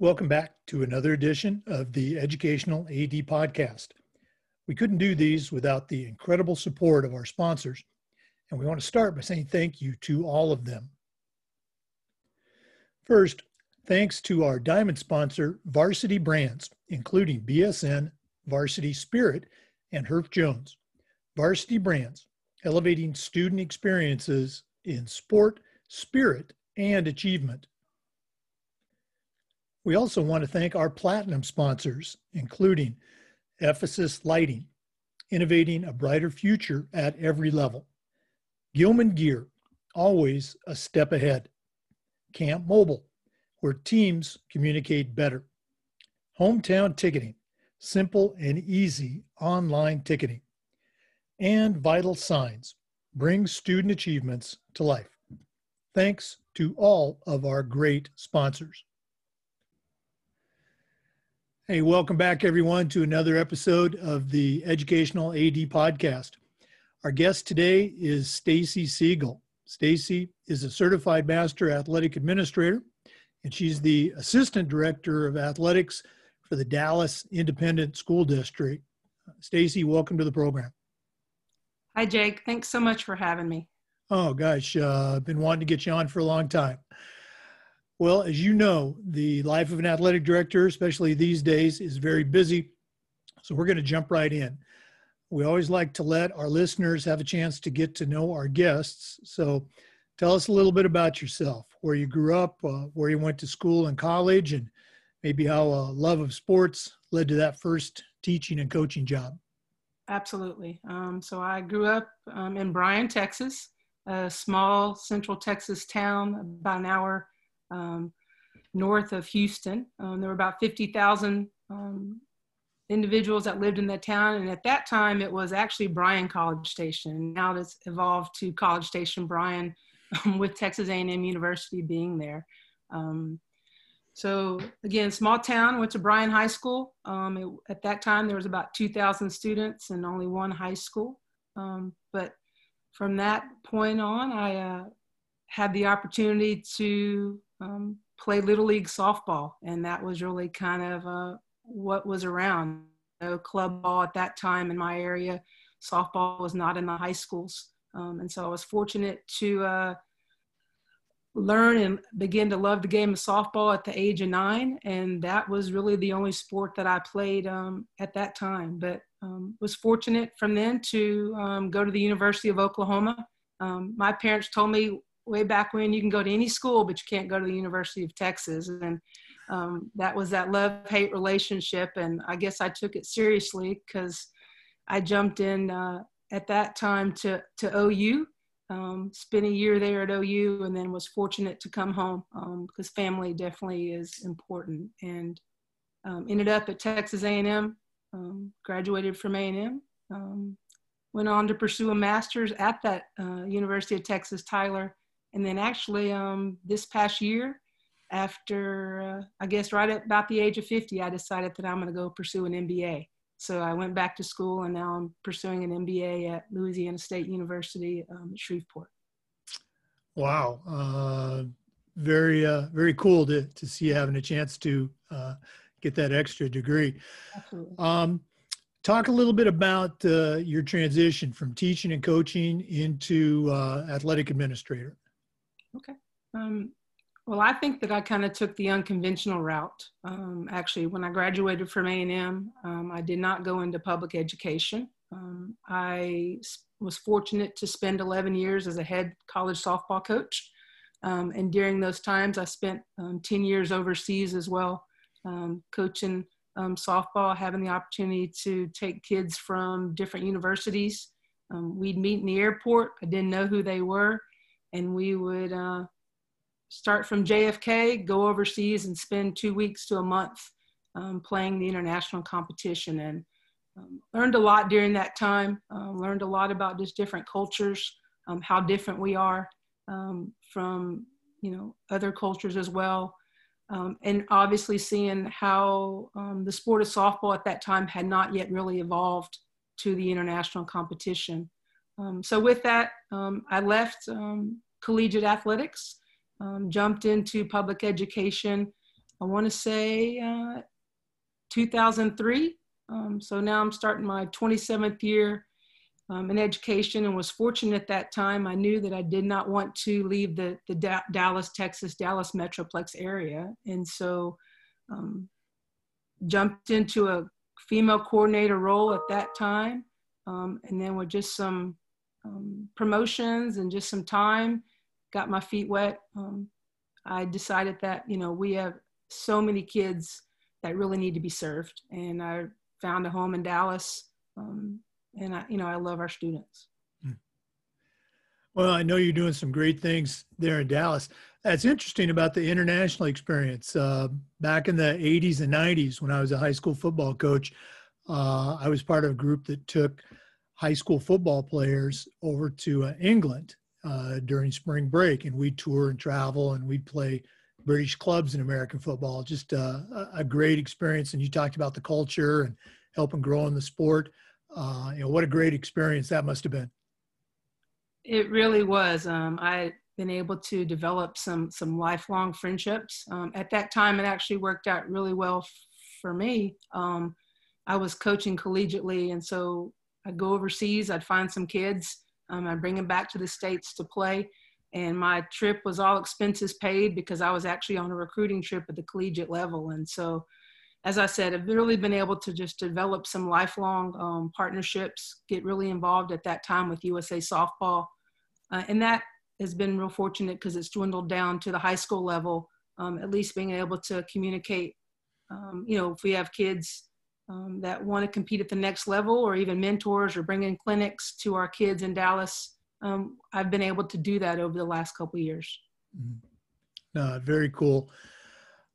Welcome back to another edition of the Educational AD Podcast. We couldn't do these without the incredible support of our sponsors, and we want to start by saying thank you to all of them. First, thanks to our diamond sponsor, Varsity Brands, including BSN, Varsity Spirit, and Herff Jones. Varsity Brands, elevating student experiences in sport, spirit, and achievement. We also want to thank our platinum sponsors, including Ephesus Lighting, innovating a brighter future at every level. Gilman Gear, always a step ahead. Camp Mobile, where teams communicate better. Hometown Ticketing, simple and easy online ticketing. And Vital Signs, brings student achievements to life. Thanks to all of our great sponsors. Hey, welcome back, everyone, to another episode of the Educational AD Podcast. Our guest today is Stacy Siegel. Stacy is a certified master athletic administrator, and she's the assistant director of athletics for the Dallas Independent School District. Stacy, welcome to the program. Hi, Jake. Thanks so much for having me. Oh, gosh, uh, I've been wanting to get you on for a long time. Well, as you know, the life of an athletic director, especially these days, is very busy. So we're going to jump right in. We always like to let our listeners have a chance to get to know our guests. So tell us a little bit about yourself, where you grew up, uh, where you went to school and college, and maybe how a love of sports led to that first teaching and coaching job. Absolutely. Um, so I grew up um, in Bryan, Texas, a small central Texas town, about an hour um, north of Houston. Um, there were about 50,000 um, individuals that lived in that town. And at that time, it was actually Bryan College Station. Now it's evolved to College Station Bryan with Texas A&M University being there. Um, so again, small town, went to Bryan High School. Um, it, at that time, there was about 2,000 students and only one high school. but from that point on, I uh, had the opportunity to um, play little league softball, and that was really kind of uh, what was around. Know, club ball at that time in my area, softball was not in the high schools, um, and so I was fortunate to uh, learn and begin to love the game of softball at the age of nine, and that was really the only sport that I played um, at that time. But um, was fortunate from then to um, go to the University of Oklahoma. Um, my parents told me way back when you can go to any school, but you can't go to the University of Texas. And um, that was that love hate relationship. And I guess I took it seriously because I jumped in uh, at that time to, to OU, um, spent a year there at OU, and then was fortunate to come home because um, family definitely is important. And um, ended up at Texas A&M, um, graduated from A&M. Um, went on to pursue a master's at that uh, University of Texas Tyler and then actually um, this past year, after uh, I guess right at about the age of 50, I decided that I'm going to go pursue an MBA. So I went back to school and now I'm pursuing an MBA at Louisiana State University um, at Shreveport. Wow. Uh, very, uh, very cool to, to see you having a chance to uh, get that extra degree. Absolutely. Um, talk a little bit about uh, your transition from teaching and coaching into uh, athletic administrator. Okay. Um, well, I think that I kind of took the unconventional route. Um, actually, when I graduated from A&M, um, I did not go into public education. Um, I was fortunate to spend 11 years as a head college softball coach. Um, and during those times, I spent um, 10 years overseas as well, coaching softball, having the opportunity to take kids from different universities. we'd meet in the airport. I didn't know who they were and we would uh, start from JFK, go overseas, and spend two weeks to a month um, playing the international competition. And um, learned a lot during that time. Uh, learned a lot about just different cultures, um, how different we are um, from you know other cultures as well. Um, and obviously seeing how um, the sport of softball at that time had not yet really evolved to the international competition. Um, so with that, um, I left um, collegiate athletics, um, jumped into public education. I want to say uh, 2003. Um, so now I'm starting my 27th year um, in education and was fortunate at that time. I knew that I did not want to leave the, the da Dallas, Texas, Dallas Metroplex area. And so jumped into a female coordinator role at that time. Um, and then with just some um, promotions and just some time, got my feet wet. Um, I decided that, you know, we have so many kids that really need to be served. And I found a home in Dallas. Um, and I, you know, I love our students. Hmm. Well, I know you're doing some great things there in Dallas. That's interesting about the international experience. Uh, back in the 80s and 90s, when I was a high school football coach, uh, I was part of a group that took high school football players over to uh, England uh, during spring break, and we'd tour and travel, and we'd play British clubs in American football. Just uh, a great experience. And you talked about the culture and helping grow in the sport. Uh, you know, what a great experience that must have been. It really was. Um, I been able to develop some some lifelong friendships. Um, at that time, it actually worked out really well f- for me. Um, I was coaching collegiately, and so I'd go overseas. I'd find some kids. Um, I'd bring them back to the states to play, and my trip was all expenses paid because I was actually on a recruiting trip at the collegiate level. And so, as I said, I've really been able to just develop some lifelong um, partnerships. Get really involved at that time with USA Softball, uh, and that has been real fortunate because it's dwindled down to the high school level. Um, at least being able to communicate. Um, you know, if we have kids um, that want to compete at the next level, or even mentors, or bring in clinics to our kids in Dallas, um, I've been able to do that over the last couple years. Mm-hmm. Uh, very cool.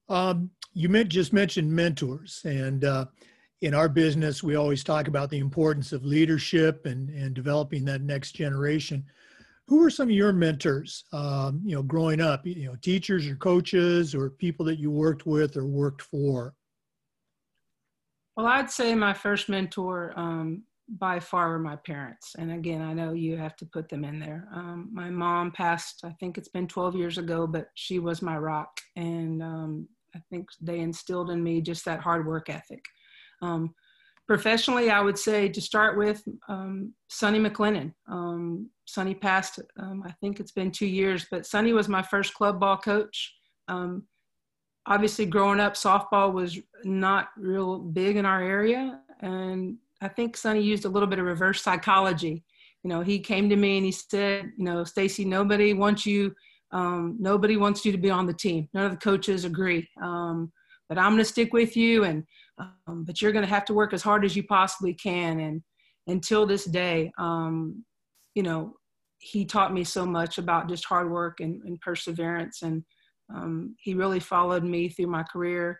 Um, you meant, just mentioned mentors, and uh, in our business, we always talk about the importance of leadership and, and developing that next generation who were some of your mentors um, you know growing up you know teachers or coaches or people that you worked with or worked for well i'd say my first mentor um, by far were my parents and again i know you have to put them in there um, my mom passed i think it's been 12 years ago but she was my rock and um, i think they instilled in me just that hard work ethic um, professionally, I would say to start with, um, Sonny McLennan. Um, Sonny passed, I think it's been two years, but Sonny was my first club ball coach. Um, obviously, growing up, softball was not real big in our area. And I think Sonny used a little bit of reverse psychology. You know, he came to me and he said, you know, Stacy, nobody wants you, um, nobody wants you to be on the team. None of the coaches agree. Um, but I'm going to stick with you and um, but you're going to have to work as hard as you possibly can and until this day um, you know he taught me so much about just hard work and, and perseverance and um, he really followed me through my career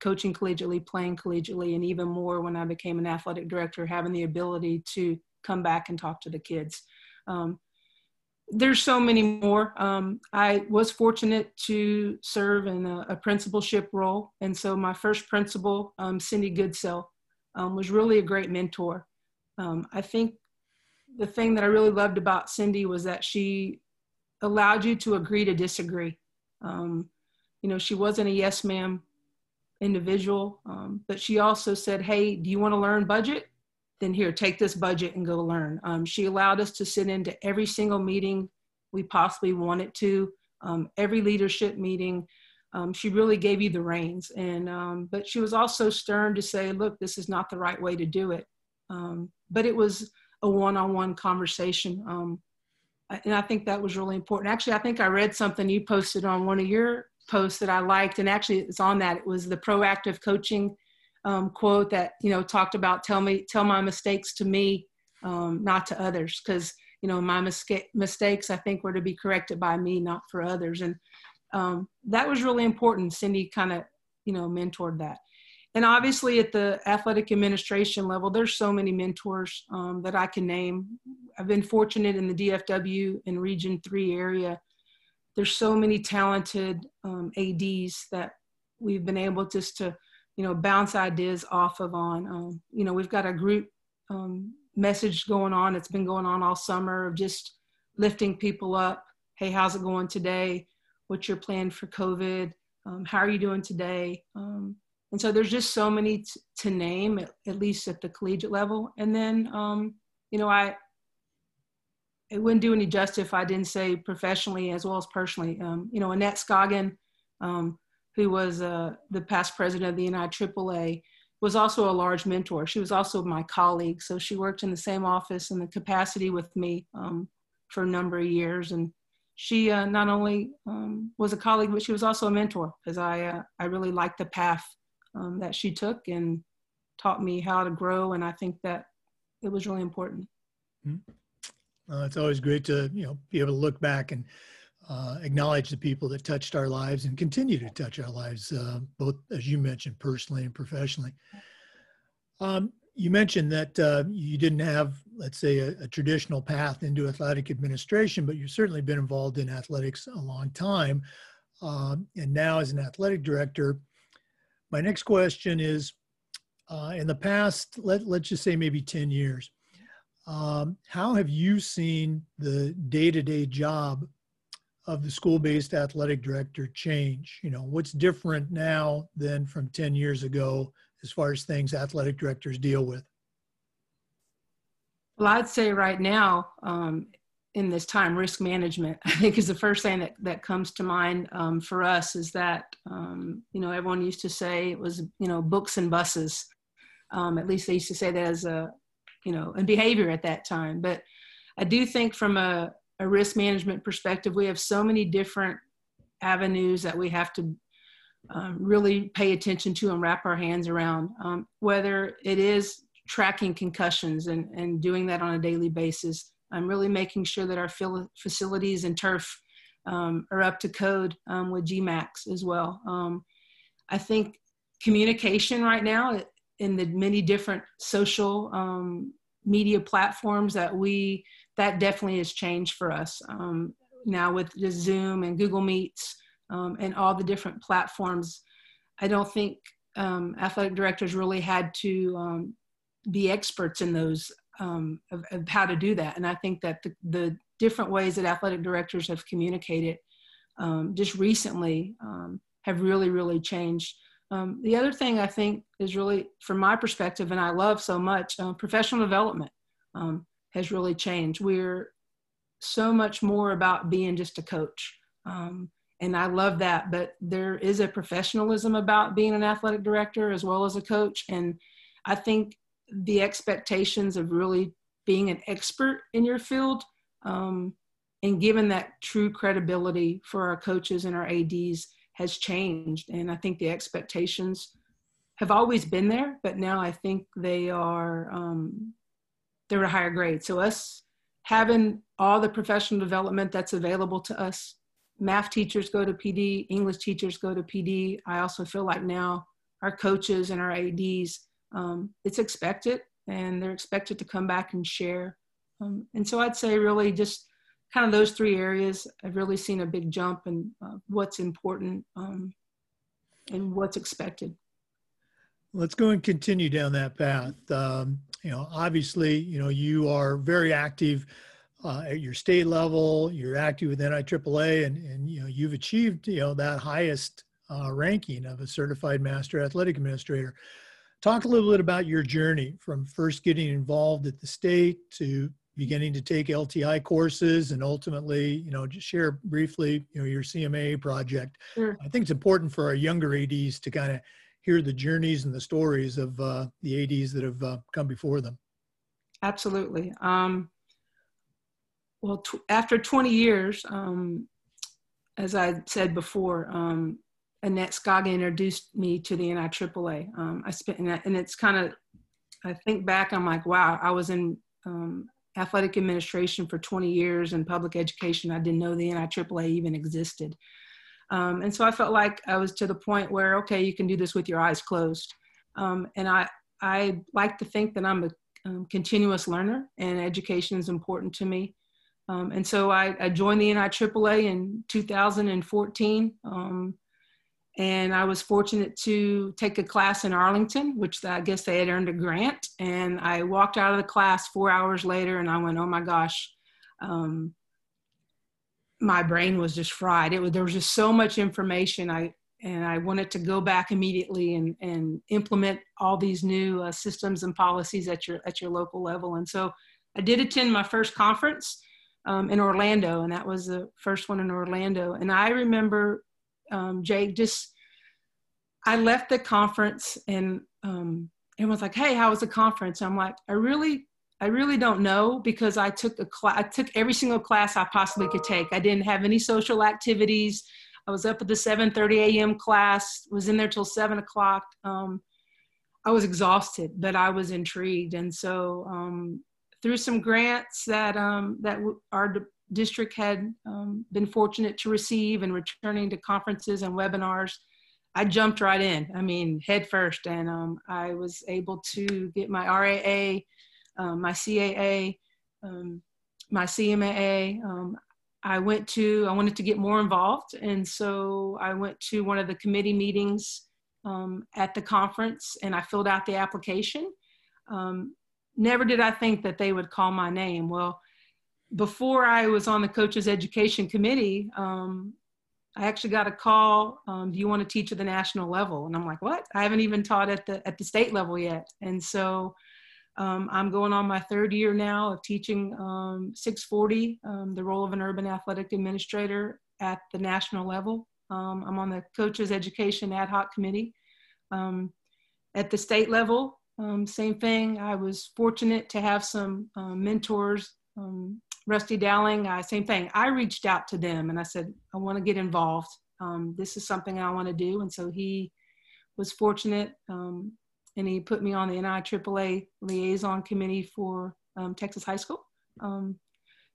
coaching collegiately playing collegiately and even more when i became an athletic director having the ability to come back and talk to the kids um, there's so many more. Um, I was fortunate to serve in a, a, principalship role. And so my first principal, um, Cindy Goodsell, um, was really a great mentor. Um, I think the thing that I really loved about Cindy was that she allowed you to agree to disagree. Um, you know, she wasn't a yes ma'am individual, um, but she also said, Hey, do you want to learn budget? then here, take this budget and go learn. Um, she allowed us to sit into every single meeting we possibly wanted to, um, every leadership meeting. Um, she really gave you the reins. And, um, but she was also stern to say, look, this is not the right way to do it. Um, but it was a one-on-one conversation. And I think that was really important. Actually, I think I read something you posted on one of your posts that I liked, and actually it's on that. It was the proactive coaching um, quote that you know talked about tell me tell my mistakes to me um, not to others because you know my misca- mistakes i think were to be corrected by me not for others and um, that was really important cindy kind of you know mentored that and obviously at the athletic administration level there's so many mentors um, that i can name i've been fortunate in the dfw in region 3 area there's so many talented um, ads that we've been able just to you know, bounce ideas off of on. Um, you know, we've got a group um, message going on. It's been going on all summer of just lifting people up. Hey, how's it going today? What's your plan for COVID? Um, how are you doing today? Um, and so there's just so many t- to name, at, at, least at the collegiate level. And then, um, you know, I it wouldn't do any justice if I didn't say professionally as well as personally. Um, you know, Annette Scoggin, um, who was uh, the past president of the NIAAA, was also a large mentor. She was also my colleague. So she worked in the same office in the capacity with me um, for a number of years. And she uh, not only um, was a colleague, but she was also a mentor because I, uh, I really liked the path um, that she took and taught me how to grow. And I think that it was really important. Mm-hmm. Uh, it's always great to you know be able to look back and uh, acknowledge the people that touched our lives and continue to touch our lives, uh, both as you mentioned personally and professionally. Um, you mentioned that uh, you didn't have, let's say, a, a, traditional path into athletic administration, but you've certainly been involved in athletics a long time. Um, and now, as an athletic director, my next question is uh, in the past, let, let's just say maybe 10 years, um, how have you seen the day-to-day job of the school-based athletic director change? You know, what's different now than from 10 years ago as far as things athletic directors deal with? Well, I'd say right now, um, in this time, risk management, I think is the first thing that, that comes to mind um, for us is that, um, you know, everyone used to say it was, you know, books and buses. Um, at least they used to say that as a, you know, and behavior at that time. But I do think from a, a risk management perspective, we have so many different avenues that we have to um, really pay attention to and wrap our hands around. Um, whether it is tracking concussions and, and doing that on a daily basis, I'm really making sure that our facilities and turf um, are up to code um, with GMAX as well. Um, I think communication right now in the many different social um, media platforms that we that definitely has changed for us um, now with the zoom and google meets um, and all the different platforms i don't think athletic directors really had to be experts in those um, of, of, how to do that and i think that the, the different ways that athletic directors have communicated um, just recently have really really changed um, the other thing I think is really, from my perspective, and I love so much, uh, professional development um, has really changed. We're so much more about being just a coach. Um, and I love that, but there is a professionalism about being an athletic director as well as a coach. And I think the expectations of really being an expert in your field um, and given that true credibility for our coaches and our ADs has changed. And I think the expectations have always been there, but now I think they are um, they're a higher grade. So us having all the professional development that's available to us, math teachers go to PD, English teachers go to PD. I also feel like now our coaches and our ADs, um, it's expected, and they're expected to come back and share. Um, and so I'd say really just kind of those three areas, I've really seen a big jump in uh, what's important um, and what's expected. Let's go and continue down that path. Um, you know, obviously, you know, you are very active uh, at your state level. You're active with NIAAA, and and you know, you've achieved you know that highest uh, ranking of a certified master athletic administrator. Talk a little bit about your journey from first getting involved at the state to beginning to take LTI courses and ultimately, you know, just share briefly, you know, your CMA project. Sure. I think it's important for our younger ADs to kind of hear the journeys and the stories of uh, the ADs that have uh, come before them. Absolutely. Um, well, t- after 20 years, um, as I said before, um, Annette Scoggin introduced me to the NIAAA. Um, I spent, and it's kind of, I think back, I'm like, wow, I was in um, athletic administration for 20 years and public education. I didn't know the NIAAA even existed. Um, and so I felt like I was to the point where, okay, you can do this with your eyes closed. Um, and I, I like to think that I'm a um, continuous learner and education is important to me. Um, and so I, I, joined the NIAAA in 2014. And I was fortunate to take a class in Arlington, which I guess they had earned a grant. And I walked out of the class four hours later, and I went, "Oh my gosh." Um, my brain was just fried. It was there was just so much information. I and I wanted to go back immediately and, and implement all these new uh, systems and policies at your at your local level. And so I did attend my first conference um, in Orlando, and that was the first one in Orlando. And I remember um, Jake just I left the conference and um, was like, "Hey, how was the conference?" I'm like, "I really I really don't know because I took a class. I took every single class I possibly could take. I didn't have any social activities. I was up at the 7:30 a.m. class. Was in there till seven o'clock. Um, I was exhausted, but I was intrigued, and so um, through some grants that um, that our district had um, been fortunate to receive, and returning to conferences and webinars, I jumped right in. I mean, head first, and um, I was able to get my RAA, um, my CAA, my CMAA. I went to, I wanted to get more involved. And so I went to one of the committee meetings um, at the conference and I filled out the application. Um, never did I think that they would call my name. Well, before I was on the coaches education committee, um, I actually got a call. Um, do you want to teach at the national level? And I'm like, what? I haven't even taught at the at the state level yet. And so um, I'm going on my third year now of teaching um, 640, um, the role of an urban athletic administrator at the national level. Um, I'm on the coaches education ad hoc committee. Um, at the state level, um, same thing. I was fortunate to have some mentors. Rusty Dowling, uh, same thing. I reached out to them and I said, I want to get involved. this is something I want to do. And so he was fortunate um, and he put me on the NIAAA liaison committee for um, Texas High School. Um,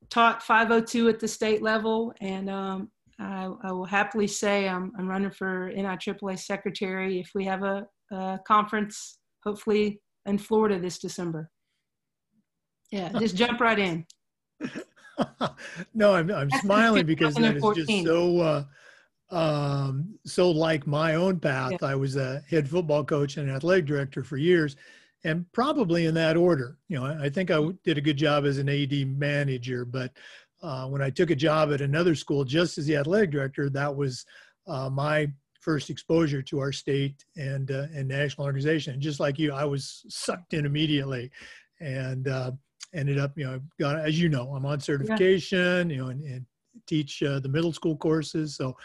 taught 502 at the state level, and um, I, I, will happily say I'm, I'm, running for NIAAA secretary if we have a, a conference, hopefully in Florida this December. Yeah, just jump right in. no, I'm, I'm smiling because that is just so uh, um, so like my own path, yeah. I was a head football coach and athletic director for years, and probably in that order. You know, I think I did a good job as an AD manager, but uh, when I took a job at another school just as the athletic director, that was uh, my first exposure to our state and uh, and national organization. And just like you, I was sucked in immediately, and uh, ended up, you know, got as you know, I'm on certification, yeah. you know, and, and teach uh, the middle school courses. So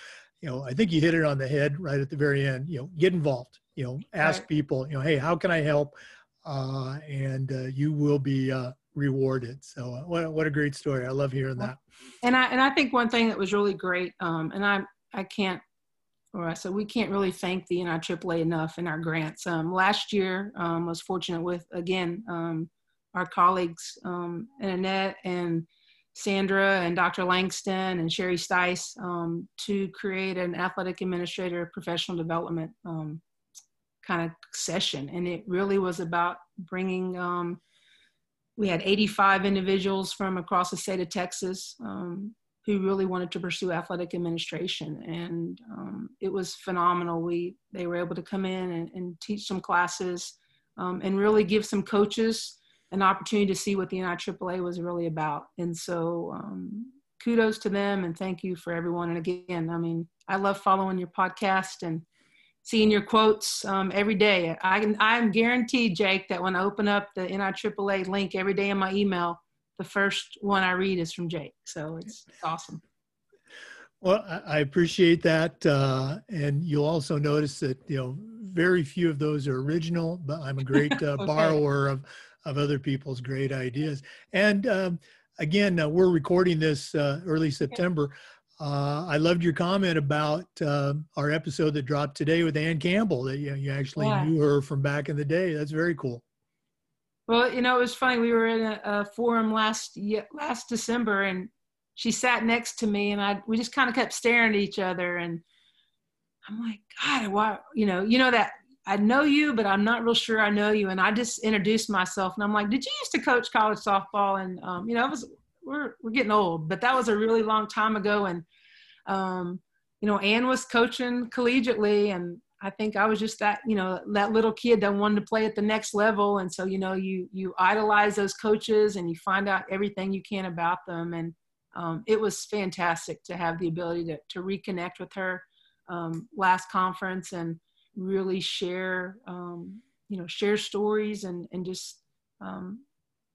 you know, I think you hit it on the head right at the very end. You know, get involved. You know, ask right. people. You know, hey, how can I help? Uh, and uh, you will be uh, rewarded. So, uh, what what a great story! I love hearing that. And I and I think one thing that was really great, um, and I I can't, or I said we can't really thank the NIAAA enough in our grants. Um, last year, um, was fortunate with again um, our colleagues um, Annette and Sandra and Dr. Langston and Sherry Stice um, to create an athletic administrator professional development um, kind of session. And it really was about bringing, um, we had 85 individuals from across the state of Texas um, who really wanted to pursue athletic administration. And um, it was phenomenal. We, they were able to come in and, and teach some classes um, and really give some coaches an opportunity to see what the NIAAA was really about. And so um, kudos to them and thank you for everyone. And again, I mean, I love following your podcast and seeing your quotes um, every day. I, I'm guaranteed, Jake, that when I open up the NIAAA link every day in my email, the first one I read is from Jake. So it's, it's awesome. Well, I appreciate that, uh, and you'll also notice that you know very few of those are original. But I'm a great uh, okay. borrower of of other people's great ideas. And um, again, uh, we're recording this uh, early September. Uh, I loved your comment about uh, our episode that dropped today with Ann Campbell. That you, you actually yeah. knew her from back in the day. That's very cool. Well, you know, it was funny. We were in a, a forum last last December, and she sat next to me, and I we just kind of kept staring at each other, and I'm like, God, why? You know, you know that I know you, but I'm not real sure I know you. And I just introduced myself and I'm like, did you used to coach college softball? And, um, you know, it was, we're, we're getting old, but that was a really long time ago. And, um, you know, Ann was coaching collegiately, and I think I was just that, you know, that little kid that wanted to play at the next level. And so, you know, you you idolize those coaches and you find out everything you can about them. And um, it was fantastic to have the ability to to reconnect with her um, last conference and really share, um, you know, share stories and and just um,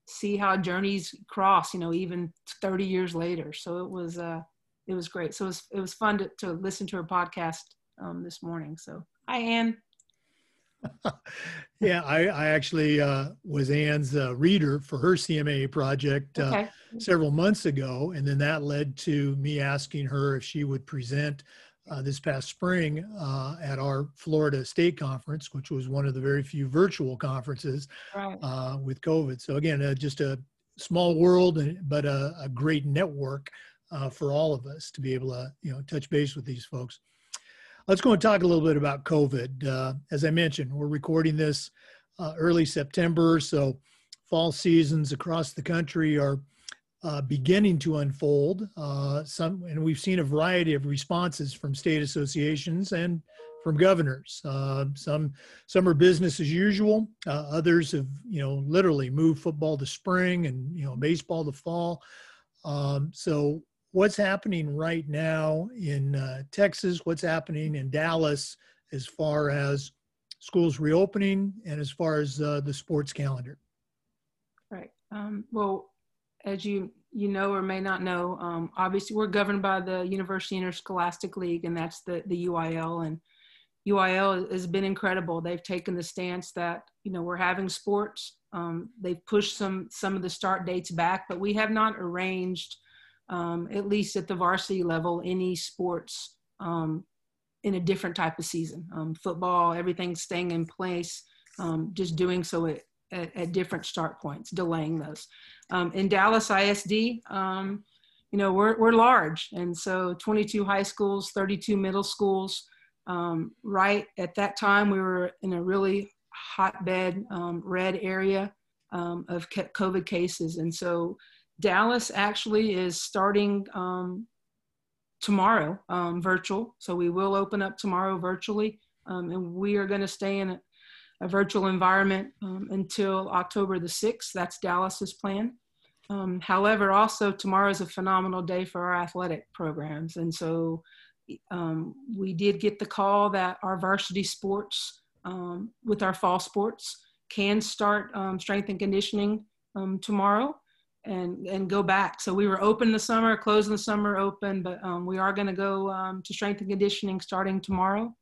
see how journeys cross. You know, even 30 years later. So it was uh, it was great. So it was it was fun to, to listen to her podcast um, this morning. So hi, anne yeah, I, I actually uh, was anne's uh, reader for her CMA project uh, okay. several months ago, and then that led to me asking her if she would present uh, this past spring uh, at our Florida State Conference, which was one of the very few virtual conferences right. Uh, with COVID. So again, just a small world, but a, a great network for all of us to be able to you know touch base with these folks. Let's go and talk a little bit about COVID. Uh, as I mentioned, we're recording this uh, early September, so fall seasons across the country are uh, beginning to unfold. Uh, some, and we've seen a variety of responses from state associations and from governors. Uh, some, some are business as usual. Uh, others have, you know, literally moved football to spring and you know baseball to fall. Um, so what's happening right now in uh, Texas, what's happening in Dallas as far as schools reopening and as far as uh, the sports calendar. Right. Um, well, as you you know or may not know, um, obviously we're governed by the University Interscholastic League, and that's the the UIL. And UIL has been incredible. They've taken the stance that you know we're having sports. Um, they've pushed some some of the start dates back, but we have not arranged um, at least at the varsity level, any sports um, in a different type of season. Um, football, everything's staying in place, um, just doing so at, at, at, different start points, delaying those. Um, in Dallas ISD, um, you know, we're, we're large. And so 22 high schools, 32 middle schools. right at that time, we were in a really hotbed red area of COVID cases. And so Dallas actually is starting um, tomorrow um, virtual. So we will open up tomorrow virtually. Um, and we are going to stay in a, virtual environment um, until October the 6th. That's Dallas's plan. Um, however, also tomorrow is a phenomenal day for our athletic programs. And so um, we did get the call that our varsity sports with our fall sports can start strength and conditioning tomorrow and and go back. So we were open the summer, closing the summer, open, but um, we are going to go um, to strength and conditioning starting tomorrow.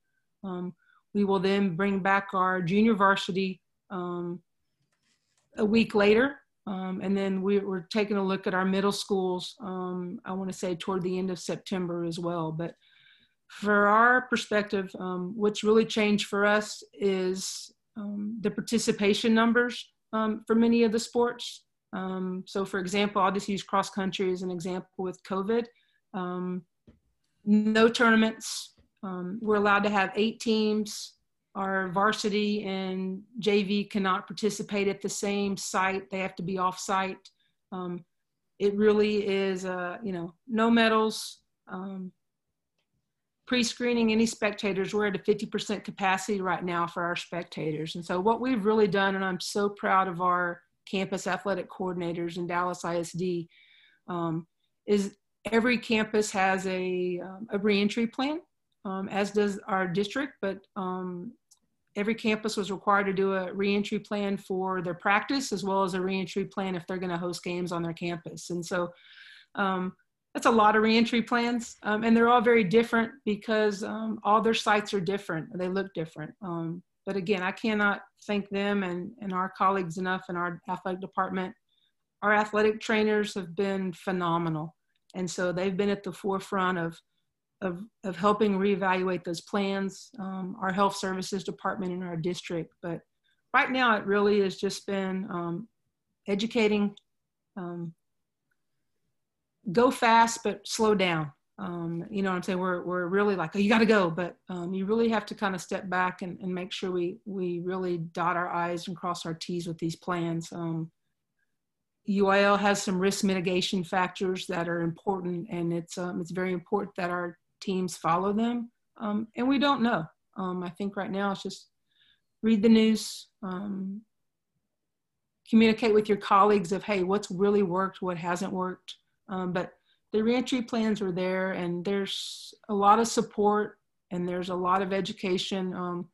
Um, we will then bring back our junior varsity um, a week later, um, and then we, are taking a look at our middle schools. Um, I want to say toward the end of September as well. But for our perspective, what's really changed for us is the participation numbers for many of the sports. Um, so for example, I'll just use cross country as an example with COVID. Um, no tournaments. Um, we're allowed to have eight teams. Our varsity and JV cannot participate at the same site. They have to be off site. Um, it really is, uh, you know, no medals. Um, pre-screening any spectators, we're at a 50% capacity right now for our spectators. And so what we've really done, and I'm so proud of our campus athletic coordinators in Dallas ISD um, is every campus has a, um, a reentry plan, um, as does our district, but um, every campus was required to do a reentry plan for their practice as well as a reentry plan if they're going to host games on their campus. And so um, that's a lot of reentry plans, um, and they're all very different because all their sites are different. They look different. But again, I cannot thank them and, and our colleagues enough in our athletic department. Our athletic trainers have been phenomenal. And so they've been at the forefront of, of, of helping reevaluate those plans, um, our health services department in our district. But right now, it really has just been um, educating, um, go fast, but slow down. Um, you know what I'm saying? We're, we're really like, oh, you got to go. But um, you really have to kind of step back and, and make sure we, we really dot our I's and cross our T's with these plans. UIL has some risk mitigation factors that are important, and it's, um, it's very important that our teams follow them. Um, and we don't know. Um, I think right now it's just read the news, um, communicate with your colleagues of, hey, what's really worked, what hasn't worked. Um, but the reentry plans are there and there's a lot of support and there's a lot of education. Um,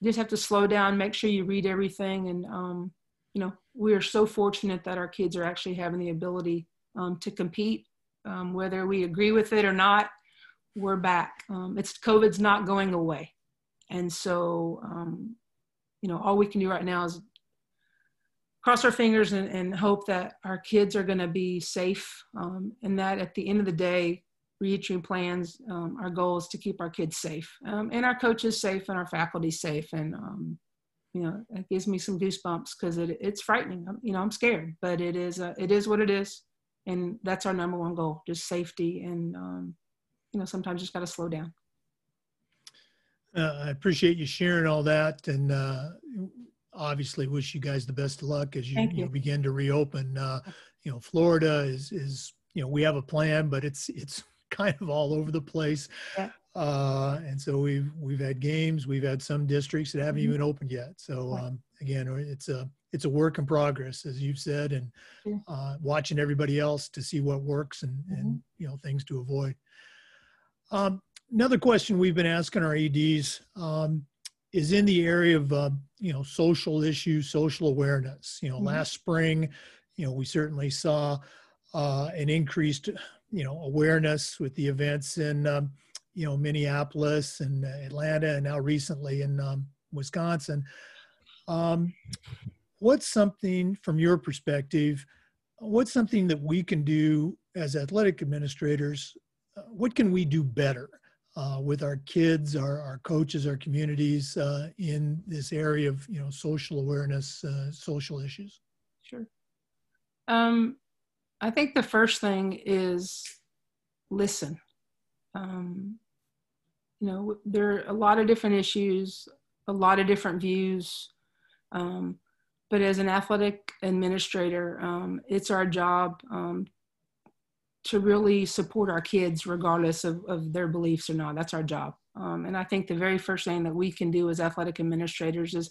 you just have to slow down, make sure you read everything. And, um, you know, we are so fortunate that our kids are actually having the ability to compete. Whether we agree with it or not, we're back. Um, it's COVID's not going away. And so, um, you know, all we can do right now is cross our fingers and, and hope that our kids are going to be safe um, and that at the end of the day reentry plans um, our goal is to keep our kids safe um, and our coaches safe and our faculty safe and um, you know it gives me some goosebumps because it, it's frightening you know i'm scared but it is uh, it is what it is and that's our number one goal just safety and you know sometimes just got to slow down uh, i appreciate you sharing all that and uh, obviously wish you guys the best of luck as you, you. you know, begin to reopen. Uh, you know, Florida is is you know we have a plan, but it's it's kind of all over the place. Yeah. Uh, and so we've we've had games, we've had some districts that haven't mm-hmm. even opened yet. So um, again, it's a it's a work in progress, as you've said, and uh, watching everybody else to see what works and mm-hmm. and you know things to avoid. Um, another question we've been asking our ADs. Um, is in the area of uh, you know social issues, social awareness. You know, mm-hmm. last spring, you know, we certainly saw uh, an increased you know awareness with the events in um, you know Minneapolis and Atlanta, and now recently in um, Wisconsin. Um, what's something from your perspective? What's something that we can do as athletic administrators? What can we do better? uh, with our kids, our, our coaches, our communities uh, in this area of you know social awareness, uh, social issues? Sure. Um, I think the first thing is listen. Um, you know, there are a lot of different issues, a lot of different views. Um, but as an athletic administrator, um, it's our job um, to really support our kids regardless of, of their beliefs or not. That's our job. Um, and I think the very first thing that we can do as athletic administrators is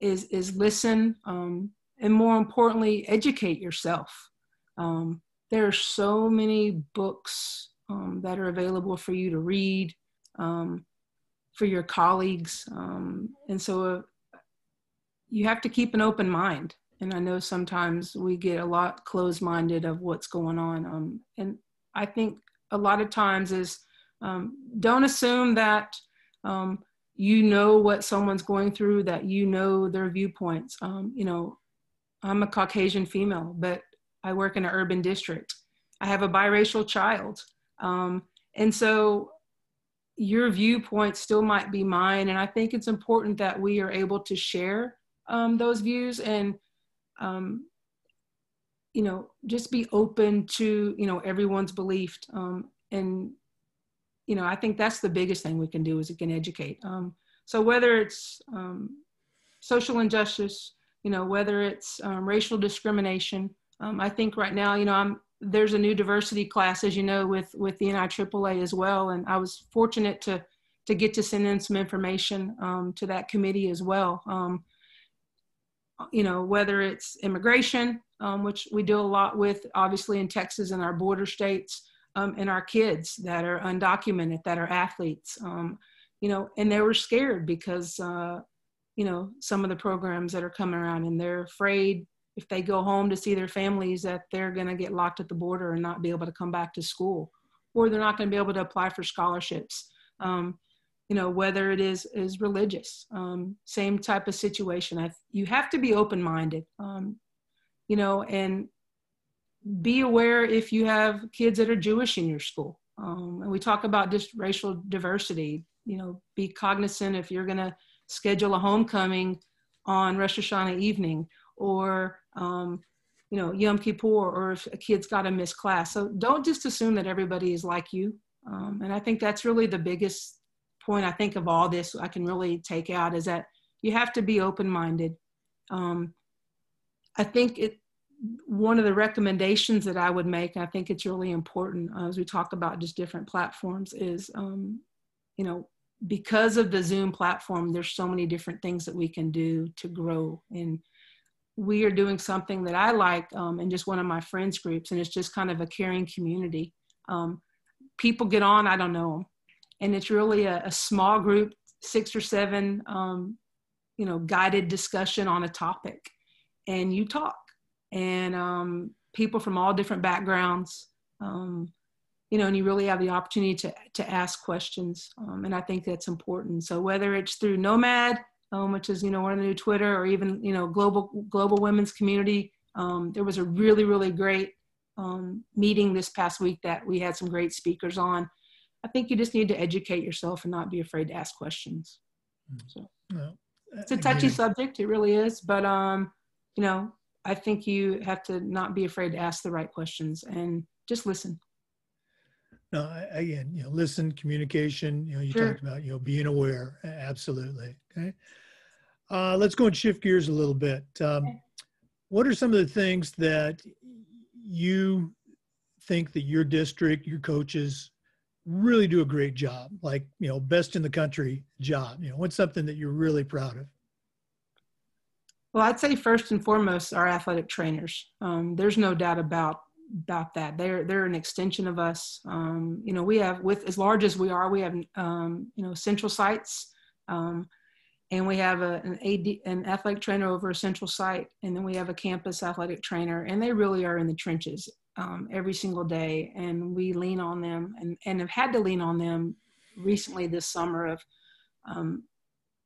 is is listen um, and more importantly educate yourself. Um, there are so many books um, that are available for you to read um, for your colleagues, um, and so uh, you have to keep an open mind and I know sometimes we get a lot closed minded of what's going on. Um, and I think a lot of times is um, don't assume that um, you know what someone's going through, that you know their viewpoints. Um, you know, I'm a Caucasian female, but I work in an urban district. I have a biracial child. Um, and so your viewpoint still might be mine. And I think it's important that we are able to share um, those views and um, you know, just be open to, you know, everyone's belief. Um, and, you know, I think that's the biggest thing we can do is we can educate. Um, so whether it's um, social injustice, you know, whether it's um, racial discrimination, um, I think right now, you know, I'm, there's a new diversity class, as you know, with, with the NIAAA as well. And I was fortunate to, to get to send in some information um, to that committee as well. Um, you know, whether it's immigration, um, which we do a lot with, obviously in Texas and our border states, um, and our kids that are undocumented, that are athletes, um, you know, and they were scared because, uh, you know, some of the programs that are coming around and they're afraid if they go home to see their families that they're going to get locked at the border and not be able to come back to school or they're not going to be able to apply for scholarships. Um, you know whether it is is religious um, same type of situation. I, you have to be open-minded um, you know and be aware if you have kids that are jewish in your school. Um, and we talk about just racial diversity you know be cognizant if you're going to schedule a homecoming on rosh hashanah evening or um, you know yom kippur or if a kid's got to miss class. So don't just assume that everybody is like you. Um, and i think that's really the biggest point I think of all this I can really take out is that you have to be open minded. Um, I think it one of the recommendations that I would make, I think it's really important uh, as we talk about just different platforms, is um, you know because of the Zoom platform, there's so many different things that we can do to grow. And we are doing something that I like um, in just one of my friends groups, and it's just kind of a caring community. Um, people get on, I don't know and it's really a, a small group, six or seven, um, you know, guided discussion on a topic, and you talk, and um, people from all different backgrounds. Um, you know, and you really have the opportunity to, to ask questions. Um, and I think that's important. So whether it's through Nomad, um, which is, you know, one of the new Twitter or even, you know, global, global women's community, um, there was a really, really great um, meeting this past week that we had some great speakers on. I think you just need to educate yourself and not be afraid to ask questions. Hmm. So well, it's a touchy again. subject. It really is. But, um, you know, I think you have to not be afraid to ask the right questions and just listen no, again, you know, listen, communication. You know, you sure. talked about you know being aware. Absolutely. Okay. Uh, let's go and shift gears a little bit. Um, okay. What are some of the things that you think that your district, your coaches, really do a great job? Like you know, best in the country job. You know, what's something that you're really proud of? Well, I'd say first and foremost, our athletic trainers. Um, there's no doubt about about that. They're they're an extension of us. Um, you know, we have with as large as we are, we have um, you know central sites, um, and we have a, an AD an athletic trainer over a central site, and then we have a campus athletic trainer, and they really are in the trenches um, every single day, and we lean on them, and and have had to lean on them recently this summer of. Um,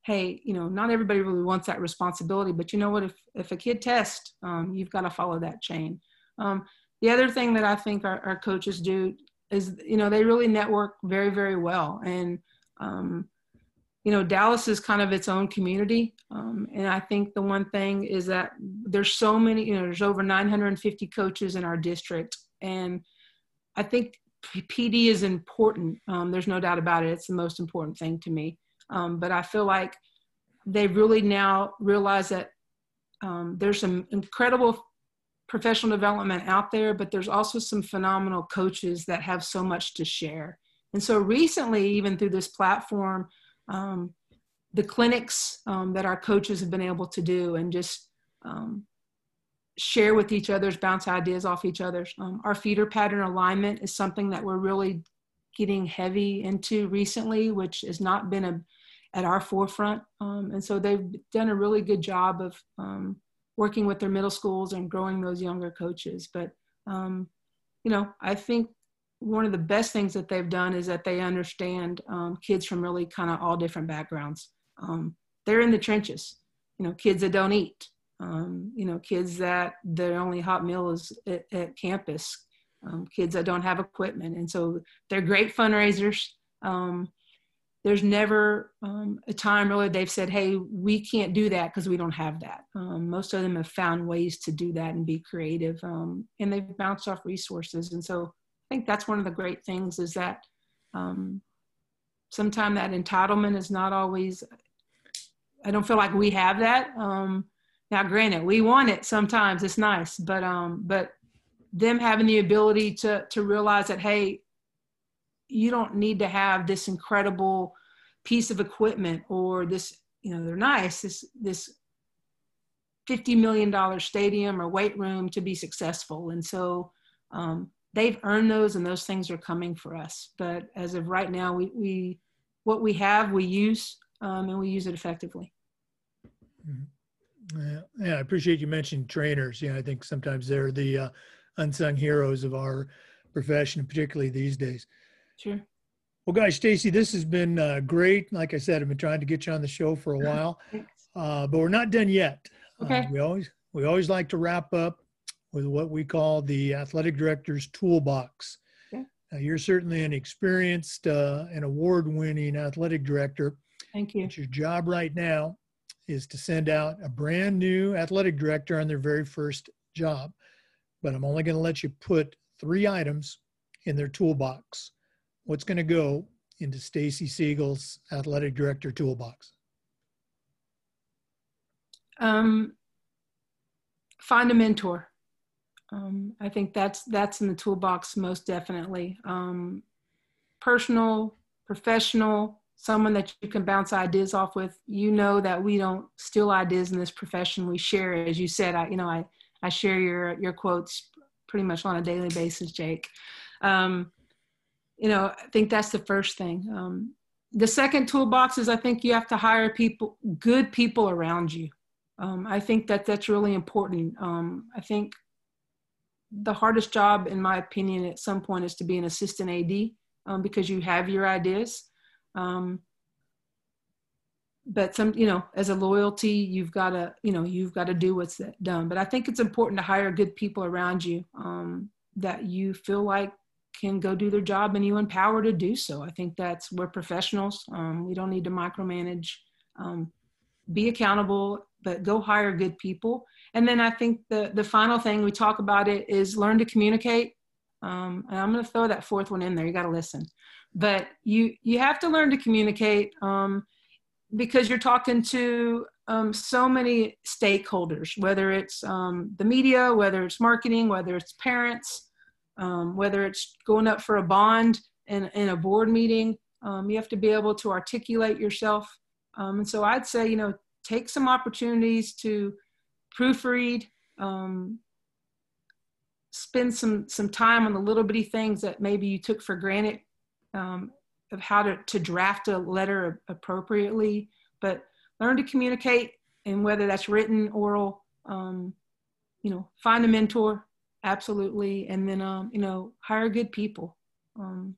hey, you know, not everybody really wants that responsibility, but you know what? If if a kid tests, um, you've got to follow that chain. Um, the other thing that I think our, our coaches do is, you know, they really network very, very well. And, um, you know, Dallas is kind of its own community. Um, and I think the one thing is that there's so many, you know, there's over 950 coaches in our district. And I think PD is important. Um, there's no doubt about it. It's the most important thing to me. Um, but I feel like they really now realize that um, there's some incredible professional development out there, but there's also some phenomenal coaches that have so much to share. And so recently, even through this platform, um, the clinics um, that our coaches have been able to do and just um, share with each other's bounce ideas off each other's. Um, our feeder pattern alignment is something that we're really getting heavy into recently, which has not been a, at our forefront. Um, and so they've done a really good job of um, working with their middle schools and growing those younger coaches. But, you know, I think one of the best things that they've done is that they understand um, kids from really kind of all different backgrounds. Um, they're in the trenches, you know, kids that don't eat, um, you know, kids that their only hot meal is at, at campus, um, kids that don't have equipment. And so they're great fundraisers. Um, there's never um, a time really they've said, hey, we can't do that because we don't have that. Most of them have found ways to do that and be creative, and they've bounced off resources. And so think that's one of the great things is that um, sometimes that entitlement is not always, I don't feel like we have that. Um, now, granted, we want it sometimes, it's nice, but, um, but them having the ability to, to realize that, hey, you don't need to have this incredible piece of equipment or this you know they're nice this this 50 million dollar stadium or weight room to be successful and so um, they've earned those and those things are coming for us but as of right now we, we what we have we use um, and we use it effectively mm-hmm. yeah, yeah i appreciate you mentioning trainers yeah i think sometimes they're the uh, unsung heroes of our profession particularly these days Sure. Well, guys, Stacy, this has been uh, great. Like I said, I've been trying to get you on the show for a while, uh, but we're not done yet. Okay. Uh, we always we always like to wrap up with what we call the athletic director's toolbox. Okay. you're certainly an experienced uh, and award-winning athletic director. Thank you. But your job right now is to send out a brand new athletic director on their very first job. But I'm only going to let you put three items in their toolbox what's going to go into Stacy Siegel's athletic director toolbox? Um, find a mentor. Um, I think that's that's in the toolbox most definitely. Um, personal, professional, someone that you can bounce ideas off with. You know that we don't steal ideas in this profession. We share, as you said. I, you know, I I share your your quotes pretty much on a daily basis, Jake. Um, you know, I think that's the first thing. Um, the second toolbox is I think you have to hire people, good people around you. Um, I think that that's really important. Um, I think the hardest job, in my opinion, at some point is to be an assistant AD um, because you have your ideas. Um, but some, you know, as a loyalty, you've got to, you know, you've got to do what's done. But I think it's important to hire good people around you um, that you feel like can go do their job and you empower to do so. I think that's we're professionals. Um, we don't need to micromanage. Um, be accountable, but go hire good people. And then I think the the final thing we talk about it is learn to communicate. Um, and I'm going to throw that fourth one in there. You got to listen, but you you have to learn to communicate um, because you're talking to um, so many stakeholders, whether it's um, the media, whether it's marketing, whether it's parents um, whether it's going up for a bond in, in a board meeting. Um, you have to be able to articulate yourself. And so I'd say, you know, take some opportunities to proofread, um, spend some, some time on the little bitty things that maybe you took for granted um, of how to, to draft a letter appropriately, but learn to communicate and whether that's written, oral, um, you know, find a mentor, absolutely and then um, you know hire good people um,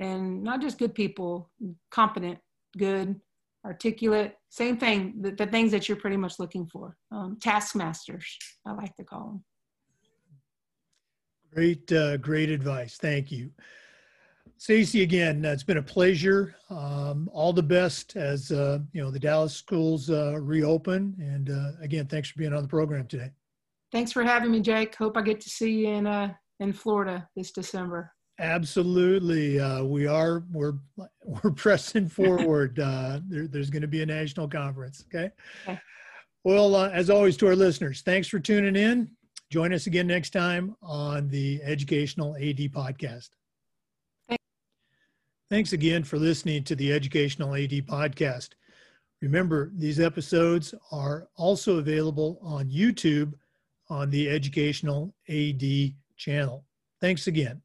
and not just good people competent good articulate same thing the, the things that you're pretty much looking for um, taskmasters i like to call them great uh, great advice thank you Stacy, again, it's been a pleasure. Um, all the best as uh, you know the Dallas schools uh, reopen, and uh, again, thanks for being on the program today. Thanks for having me, Jake. Hope I get to see you in uh, in Florida this December. Absolutely, uh, we are. We're we're pressing forward. uh, there, there's going to be a national conference. Okay. okay. Well, uh, as always, to our listeners, thanks for tuning in. Join us again next time on the Educational AD Podcast. Thanks, thanks again for listening to the Educational AD Podcast. Remember, these episodes are also available on YouTube on the Educational AD channel. Thanks again.